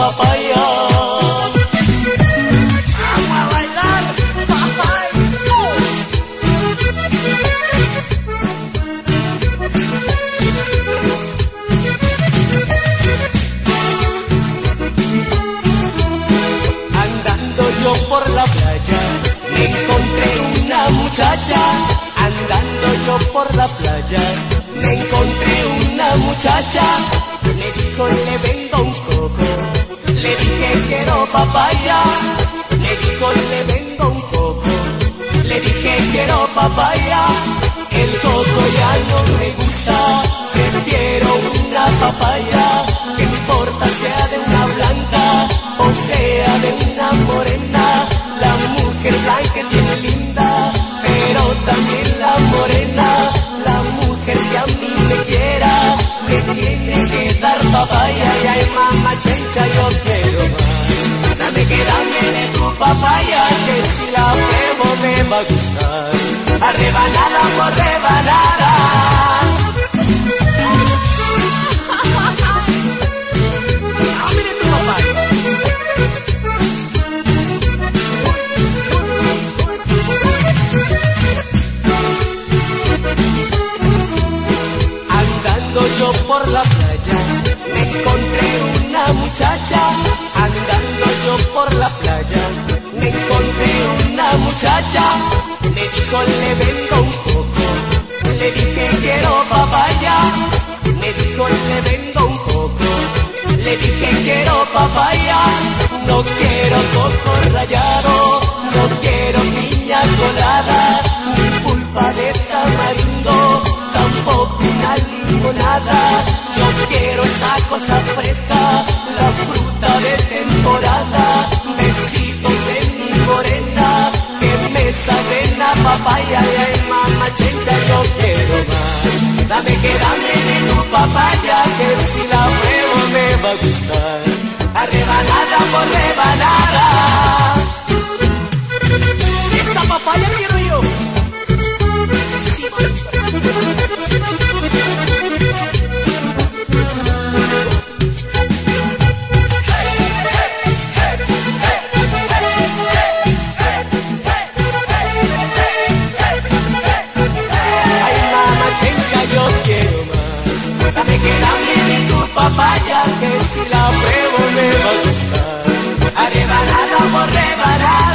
papaya. Vamos a bailar, Andando yo por la playa, me encontré una muchacha. Andando yo por la playa, me encontré una muchacha. Le dijo le vendo un quiero papaya. Le dijo le vendo un coco, le dije quiero papaya. El coco ya no me gusta, prefiero una papaya. Que no importa sea de una blanca o sea de una morena. La mujer blanca es bien linda, pero también la morena. La mujer que a mí me quiera, me tiene que dar papaya. Y ay, mamá chencha, yo quiero papaya, que si la pruebo me va a gustar. A rebanada por rebanada. Andando yo por la playa, me encontré una muchacha. Andando yo por la playa, me encontré una muchacha. Le dijo le vendo un poco, le dije quiero papaya. Me dijo le vendo un poco, le dije quiero papaya. No quiero coco rallado, no quiero piña colada, ni pulpa de tamarindo, tampoco una limonada. Yo quiero esa cosa fresca, la fruta papaya y ay mamá chencha yo quiero más. Dame que dame de tu papaya, que si la pruebo me va a gustar. A rebanada por rebanada. Esta papaya vaya que si la pruebo me va a gustar. Arrebanada por rebanada.